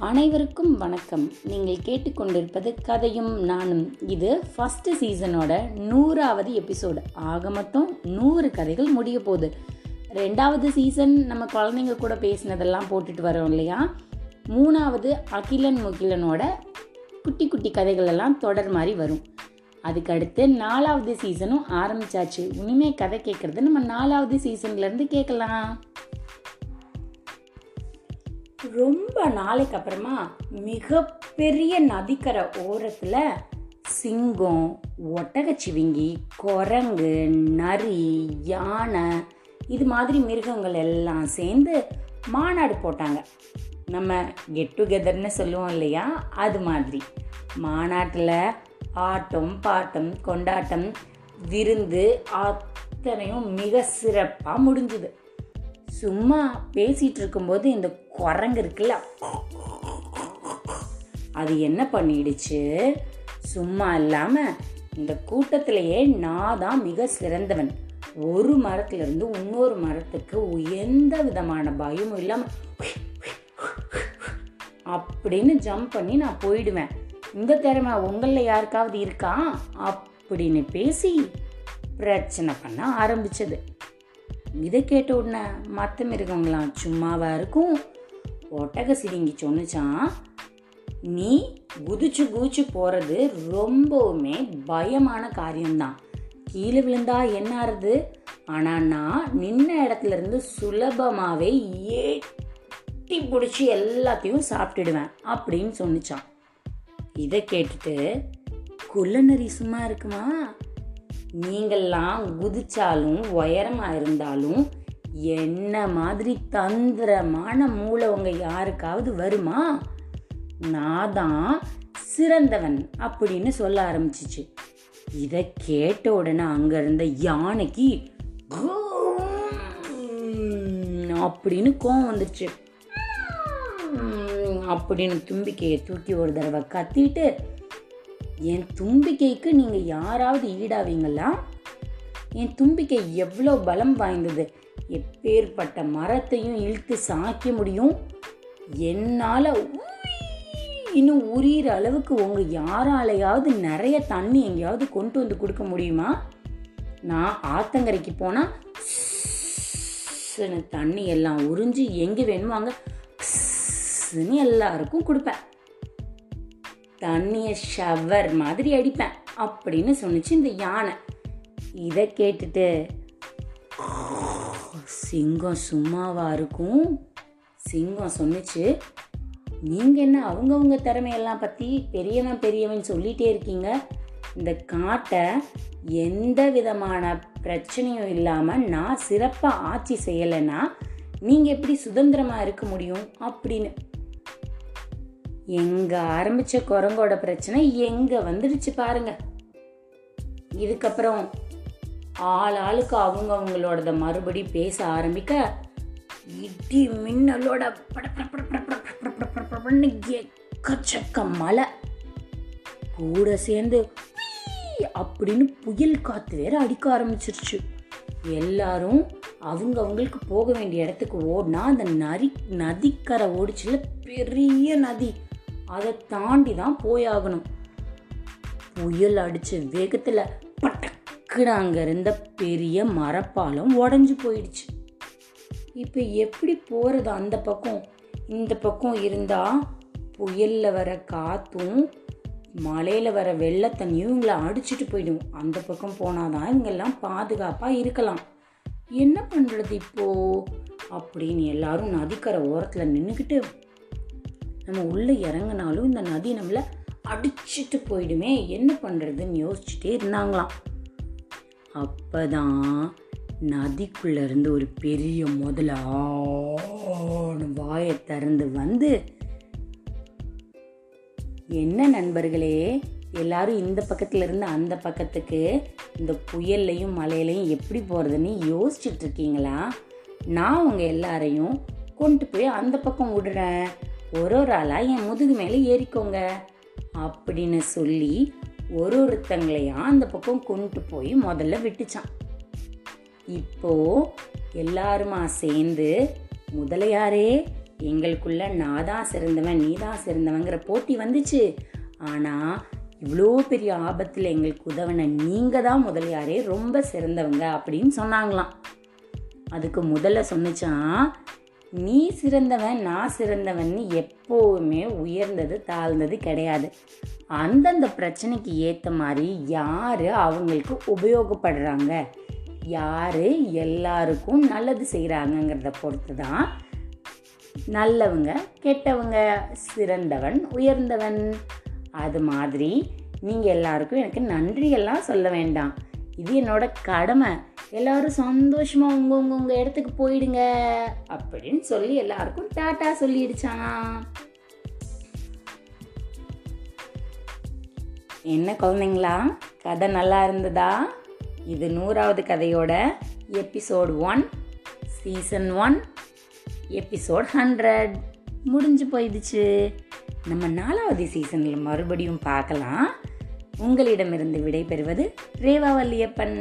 அனைவருக்கும் வணக்கம். நீங்கள் கேட்டுக்கொண்டிருப்பது கதையும் நானும். இது ஃபஸ்ட்டு சீசனோட நூறாவது எபிசோடு ஆக மொத்தம் நூறு கதைகள் முடிய போகுது. ரெண்டாவது சீசன் நம்ம குழந்தைங்க கூட பேசினதெல்லாம் போட்டுட்டு வரோம் இல்லையா? மூணாவது அகிலன் முகிலனோட குட்டி குட்டி கதைகள் எல்லாம் தொடர் மாதிரி வரும். அதுக்கு அடுத்து நாலாவது சீசனும் ஆரம்பிச்சாச்சு. இனிமே கதை கேட்குறது நம்ம நாலாவது சீசன்லேருந்து கேட்கலாம். ரொம்ப நாளைக்கு அப்புறமா மிகப்பெரிய நதிக்கரை ஓரத்தில் சிங்கம் ஒட்டகச்சிவிங்கி குரங்கு நரி யானை இது மாதிரி மிருகங்கள் எல்லாம் சேர்ந்து மாநாடு போட்டாங்க. நம்ம கெட் டுகெதர்னு சொல்லுவோம் இல்லையா? அது மாதிரி. மாநாட்டில் ஆட்டம் பாட்டம் கொண்டாட்டம் விருந்து அத்தனையும் மிக சிறப்பாக முடிஞ்சுது. சும்மா பேசிட்டு இருக்கும்போது இந்த குரங்கு இருக்குல்ல அது என்ன பண்ணிடுச்சு? சும்மா இல்லாம இந்த கூட்டத்திலேயே நான் தான் மிக சிறந்தவன். ஒரு மரத்துல இருந்து இன்னொரு மரத்துக்கு எந்த விதமான பயமும் இல்லாம அப்படின்னு ஜம்ப் பண்ணி நான் போயிடுவேன். இந்த திறமை உங்களில் யாருக்காவது இருக்கா? அப்படின்னு பேசி பிரச்சனை பண்ண ஆரம்பிச்சது. இதை கேட்ட உடனே மற்ற மிருகங்களாம் சும்மாவா இருக்கும். ஒட்டக சிரிங்கி சொன்னுச்சான் நீ குதிச்சு குதிச்சு போகிறது ரொம்பவுமே பயமான காரியம்தான். கீழே விழுந்தா என்ன ஆறுது? ஆனால் நான் நின்ன இடத்துல இருந்து சுலபமாகவே ஏட்டி பிடிச்சி எல்லாத்தையும் சாப்பிட்டுடுவேன் அப்படின்னு சொன்னிச்சான் இதை கேட்டுட்டு குள்ளநரி சும்மா இருக்குமா? நீங்கள்லாம் குதிச்சாலும் உயரமாக இருந்தாலும் என்ன மாதிரி தந்திரமான மூளை உங்க யாருக்காவது வருமா? நான் தான் சிறந்தவன் அப்படின்னு சொல்ல ஆரம்பிச்சிச்சு. இதை கேட்ட உடனே அங்கே இருந்த யானைக்கு அப்படின்னு கோவம் வந்துருச்சு அப்படின்னு தும்பிக்கையை தூக்கி ஒரு தடவை கத்திட்டு என் தும்பிக்கைக்கு நீங்கள் யாராவது ஈடாவீங்களா? என் தும்பிக்கை எவ்வளோ பலம் வாய்ந்தது? எப்பேற்பட்ட மரத்தையும் இழுத்து சாய்க்க முடியும்? என்னால் இன்னும் உரியிற அளவுக்கு உங்கள் யாராலையாவது நிறைய தண்ணி எங்கேயாவது கொண்டு வந்து கொடுக்க முடியுமா? நான் ஆத்தங்கரைக்கு போனால் தண்ணி எல்லாம் உறிஞ்சி எங்கே வேணுமோ அங்கே எல்லாருக்கும் கொடுப்பேன். தண்ணிய ஷவர் மாதிரி அடிப்பேன் அப்படின்னு சொன்னிச்சு இந்த யானை. இதை கேட்டுட்டு சிங்கம் சும்மாவா இருக்கும்? சிங்கம் சொன்னிச்சு நீங்க என்ன அவங்கவுங்க திறமையெல்லாம் பத்தி பெரியவன் பெரியவன் சொல்லிட்டே இருக்கீங்க? இந்த காட்டை எந்த விதமான பிரச்சனையும் இல்லாம நான் சிறப்பாக ஆட்சி செய்யலைன்னா நீங்க எப்படி சுதந்திரமா இருக்க முடியும்? அப்படின்னு. எங்க ஆரம்பிச்ச குரங்கோட பிரச்சனை எங்க வந்துடுச்சு பாருங்க. இதுக்கப்புறம் ஆள் ஆளுக்கு அவங்க அவங்களோட மறுபடி பேச ஆரம்பிக்க இடி மின்னலோட எக்கச்சக்க மலை கூட சேர்ந்து அப்படின்னு புயல் காத்து வேற அடிக்க ஆரம்பிச்சிருச்சு எல்லாரும் அவங்க அவங்களுக்கு போக வேண்டிய இடத்துக்கு ஓடினா அந்த நரி நதிக்கரை ஓடிச்சுல பெரிய நதி அதை தாண்டி தான் போயாகணும். புயல் அடிச்ச வேகத்துல பட்டக்குன்னு அங்க இருந்த பெரிய மரப்பாலம் உடஞ்சு போயிடுச்சு. இப்ப எப்படி போறது அந்த பக்கம்? இந்த பக்கம் இருந்தா புயல்ல வர காத்தும் மலையில வர வெள்ளத்தண்ணியும் இவங்களை அடிச்சுட்டு போயிடும். அந்த பக்கம் போனாதான் இவங்கெல்லாம் பாதுகாப்பா இருக்கலாம். என்ன பண்றது இப்போ? அப்படின்னு எல்லாரும் நதிக்கரை ஓரத்தில் நின்றுக்கிட்டு நம்ம உள்ளே இறங்கினாலும் இந்த நதி நம்மளை அடிச்சுட்டு போயிடுமே. என்ன பண்ணுறதுன்னு யோசிச்சுட்டே இருந்தாங்களாம். அப்போ தான் நதிக்குள்ளேருந்து ஒரு பெரிய முதல வாயை திறந்து வந்து என்ன நண்பர்களே எல்லாரும் இந்த பக்கத்துல இருந்து அந்த பக்கத்துக்கு இந்த புயல்லையும் மலையிலையும் எப்படி போகிறதுன்னு யோசிச்சுட்டு இருக்கீங்களா? நான் உங்கள் எல்லாரையும் கொண்டு போய் அந்த பக்கம் விடுறேன். ஒரு ஒரு ஆளாக என் முதுகு மேலே ஏறிக்கோங்க அப்படின்னு சொல்லி ஒரு ஒருத்தங்களையா அந்த பக்கம் கொண்டு போய் முதல்ல விட்டுச்சான். இப்போ எல்லாருமா சேர்ந்து முதலையாரே எங்களுக்குள்ள நான் தான் சிறந்தவன் நீ தான் சிறந்தவங்கிற போட்டி வந்துச்சு. ஆனால் இவ்வளோ பெரிய ஆபத்தில் எங்களுக்கு உதவின நீங்கள் தான் முதலியாரே ரொம்ப சிறந்தவங்க அப்படின்னு சொன்னாங்களாம். அதுக்கு முதல்ல சொன்னிச்சான் நீ சிறந்தவன் நான் சிறந்தவன்னு எப்போவுமே உயர்ந்தது தாழ்ந்தது கிடையாது. அந்தந்த பிரச்சனைக்கு ஏற்ற மாதிரி யார் அவங்களுக்கு உபயோகப்படுறாங்க? யார் எல்லாருக்கும் நல்லது செய்கிறாங்கங்கிறத பொறுத்து தான் நல்லவங்க கெட்டவங்க சிறந்தவன் உயர்ந்தவன். அது மாதிரி நீங்கள் எல்லாருக்கும் எனக்கு நன்றியெல்லாம் சொல்ல வேண்டாம். இது என்னோட கடமை. எல்லாரும் சந்தோஷமா உங்க உங்க உங்க இடத்துக்கு போயிடுங்க. அப்படின்னு சொல்லி எல்லாருக்கும் டாட்டா சொல்லிடுச்சான். என்ன குழந்தைங்களா? கதை நல்லா இருந்ததா? இது நூறாவது கதையோட episode one season one episode hundred. முடிஞ்சு போயிடுச்சு. நம்ம நாலாவது சீசனில் மறுபடியும் பார்க்கலாம். உங்களிடமிருந்து விடைபெறுவது ரேவா வல்லியப்பன்